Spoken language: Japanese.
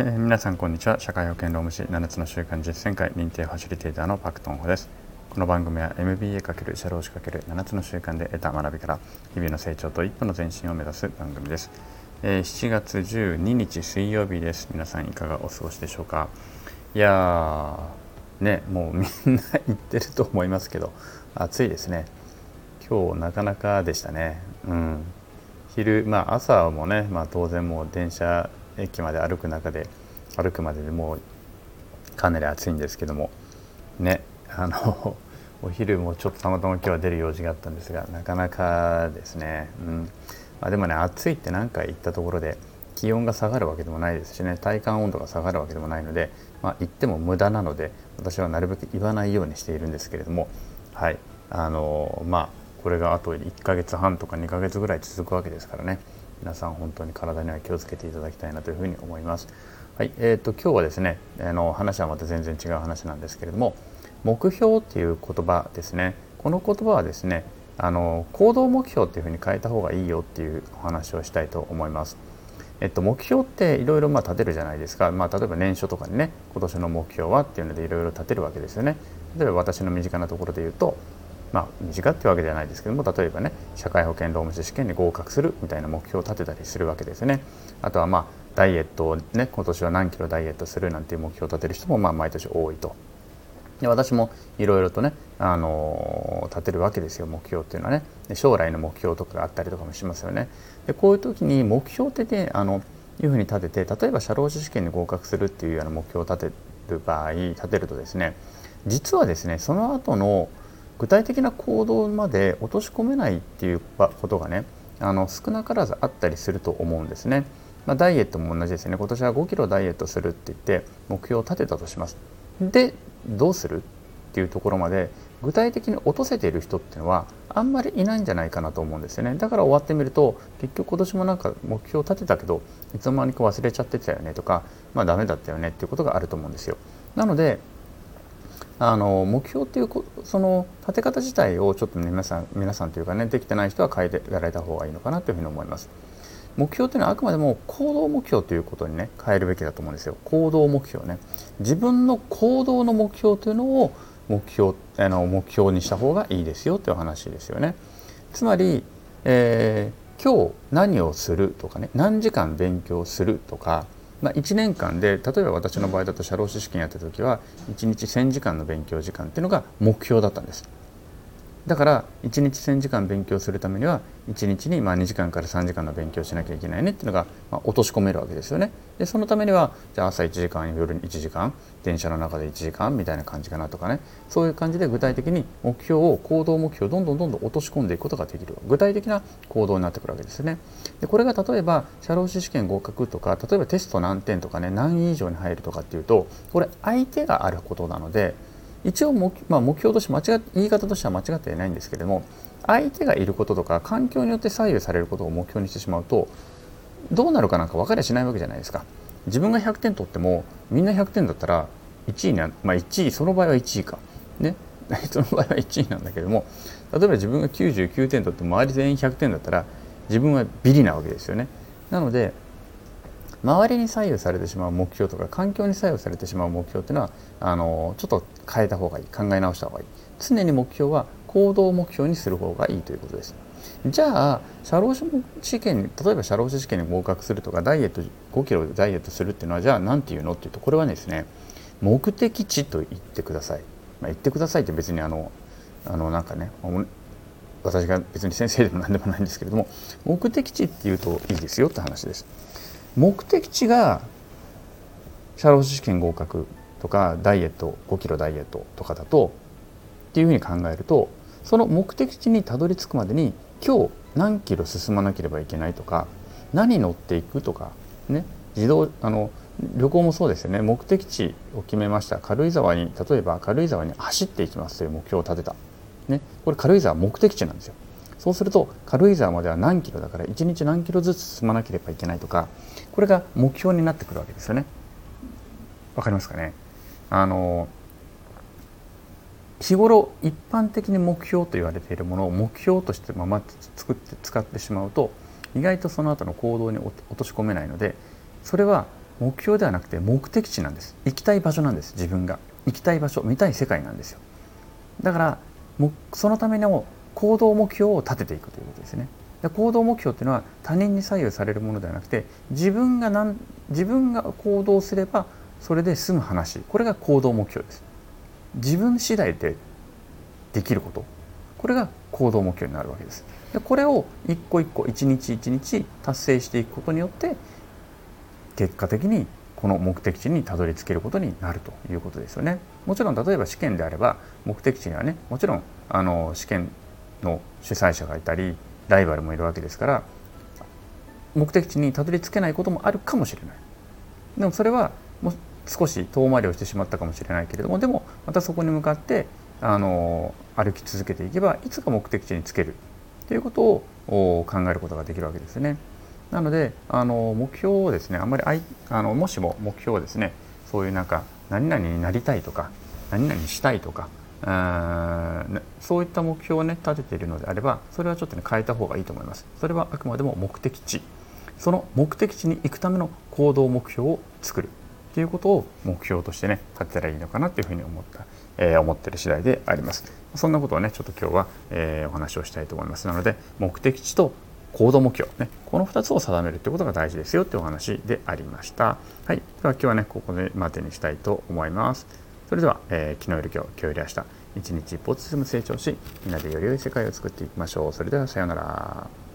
えー、皆さんこんにちは。社会保険労務士7つの習慣実践会認定ファシリテーターのパクトンホです。この番組は MBA× 社労士 ×7 つの習慣で得た学びから日々の成長と一歩の前進を目指す番組です、えー、7月12日水曜日です。皆さんいかがお過ごしでしょうか？いやーねもうみんな言ってると思いますけど暑いですね。今日なかなかでしたね。うん。昼まあ朝もね、まあ、当然もう電車駅まで歩く中で歩くまででもうかなり暑いんですけどもねあの お昼もちょっとたまたま今日は出る用事があったんですがなかなかですね、うん。まあ、でもね暑いって何回言ったところで気温が下がるわけでもないですしね体感温度が下がるわけでもないので、まあ、言っても無駄なので私はなるべく言わないようにしているんですけれどもはい。あのまあこれがあと1ヶ月半とか2ヶ月ぐらい続くわけですからね。皆さん本当に体には気をつけていただきたいなというふうに思います。はい、えーと、今日はですねあの話はまた全然違う話なんですけれども目標っていう言葉ですねこの言葉はですねあの行動目標っていうふうに変えた方がいいよっていうお話をしたいと思います。えっと、目標っていろいろ立てるじゃないですか、まあ、例えば年初とかにね今年の目標はっていうのでいろいろ立てるわけですよね。例えば私の身近なところで言うとまあ、短っていうわけではないですけども例えばね社会保険労務士試験に合格するみたいな目標を立てたりするわけですね。あとはまあダイエットをね今年は何キロダイエットするなんていう目標を立てる人もまあ毎年多いと。で私もいろいろとね、あの立てるわけですよ目標っていうのはねで将来の目標とかがあったりとかもしますよね。でこういう時に目標ってねあのいうふうに立てて例えば社労士試験に合格するっていうような目標を立てる場合立てるとですね実はですねその後の具体的な行動まで落とし込めないっていうことがねあの少なからずあったりすると思うんですね。まあ、ダイエットも同じですね今年は5キロダイエットするって言って目標を立てたとします。でどうするっていうところまで具体的に落とせている人っていうのはあんまりいないんじゃないかなと思うんですよねだから終わってみると結局今年もなんか目標を立てたけどいつの間にか忘れちゃってたよねとかまあダメだったよねっていうことがあると思うんですよなのであの目標っていうその立て方自体をちょっと、ね、皆さん皆さんというかねできてない人は変えてやられた方がいいのかなというふうに思います。目標というのはあくまでも行動目標ということにね変えるべきだと思うんですよ。行動目標ね。自分の行動の目標というのを目標あの目標にした方がいいですよという話ですよね。つまり、えー、今日何をするとかね何時間勉強するとかまあ、1年間で例えば私の場合だと社労士試験やった時は1日1,000時間の勉強時間っていうのが目標だったんです。だから1日1,000時間勉強するためには1日にまあ2時間から3時間の勉強しなきゃいけないねっていうのがまあ落とし込めるわけですよね。でそのためにはじゃあ朝1時間夜に1時間電車の中で1時間みたいな感じかなとかねそういう感じで具体的に目標を行動目標をどんどんどんどん落とし込んでいくことができる具体的な行動になってくるわけですね。でこれが例えば社労士試験合格とか例えばテスト何点とかね何位以上に入るとかっていうとこれ相手があることなので一応目,、まあ、目標として間違言い方としては間違っていないんですけれども相手がいることとか環境によって左右されることを目標にしてしまうとどうなるかなんか分かりゃしないわけじゃないですか。自分が100点取ってもみんな100点だったら1位にまあ1位その場合は1位か。ね その場合は1位なんだけども例えば自分が99点取って周り全員100点だったら自分はビリなわけですよね。なので周りに左右されてしまう目標とか環境に左右されてしまう目標っていうのはあのちょっと変えた方がいい考え直した方がいい。常に目標は行動目標にする方がいいということです。じゃあ社労士試験に例えば社労士試験に合格するとかダイエット5キロダイエットするっていうのはじゃあ何て言うのっていうとこれはですね目的地と言ってください、まあ、言ってくださいって別にあのあのなんかね私が別に先生でも何でもないんですけれども目的地っていうといいですよって話です。目的地が社労士試験合格とかダイエット5キロダイエットとかだとっていうふうに考えるとその目的地にたどり着くまでに今日何キロ進まなければいけないとか何乗っていくとかね自動あの旅行もそうですよね。目的地を決めました。軽井沢に例えば軽井沢に走っていきますという目標を立てた、ね、これ軽井沢目的地なんですよ。そうすると軽井沢までは何キロだから1日何キロずつ進まなければいけないとかこれが目標になってくるわけですよね。わかりますかね？あの日頃一般的に目標と言われているものを目標としてまま作って使ってしまうと意外とその後の行動に落とし込めないのでそれは目標ではなくて目的地なんです。行きたい場所なんです自分が。行きたい場所見たい世界なんですよ。だからそのための行動目標を立てていくということですね。行動目標っていうのは他人に左右されるものではなくて自分が何自分が行動すればそれで済む話。これが行動目標です。自分次第でできること。これが行動目標になるわけです。でこれを一個一個一日一日達成していくことによって結果的にこの目的地にたどり着けることになるということですよね。もちろん例えば試験であれば目的地にはねもちろんあの試験の主催者がいたりライバルもいるわけですから目的地にたどり着けないこともあるかもしれない。でもそれはもう少し遠回りをしてしまったかもしれないけれどもでもまたそこに向かってあの歩き続けていけばいつか目的地につけるということを考えることができるわけですね。なのであの目標をですねあんまりあいあのもしも目標をですねそういうなんか何々になりたいとか何々したいとかそういった目標をね立てているのであればそれはちょっとね変えた方がいいと思います。それはあくまでも目的地。その目的地に行くための行動目標を作る。ということを目標としてね立てたらいいのかなというふうに思った、え、思ってる次第であります。そんなことをねちょっと今日は、えー、お話をしたいと思います。なので目的地と行動目標、ね、この2つを定めるということが大事ですよというお話でありました。はい、では今日はね、ここでまでにしたいと思います。それでは、えー、昨日より今日、今日より明日、一日一歩ずつ成長し、みんなでより良い世界を作っていきましょう。それではさようなら。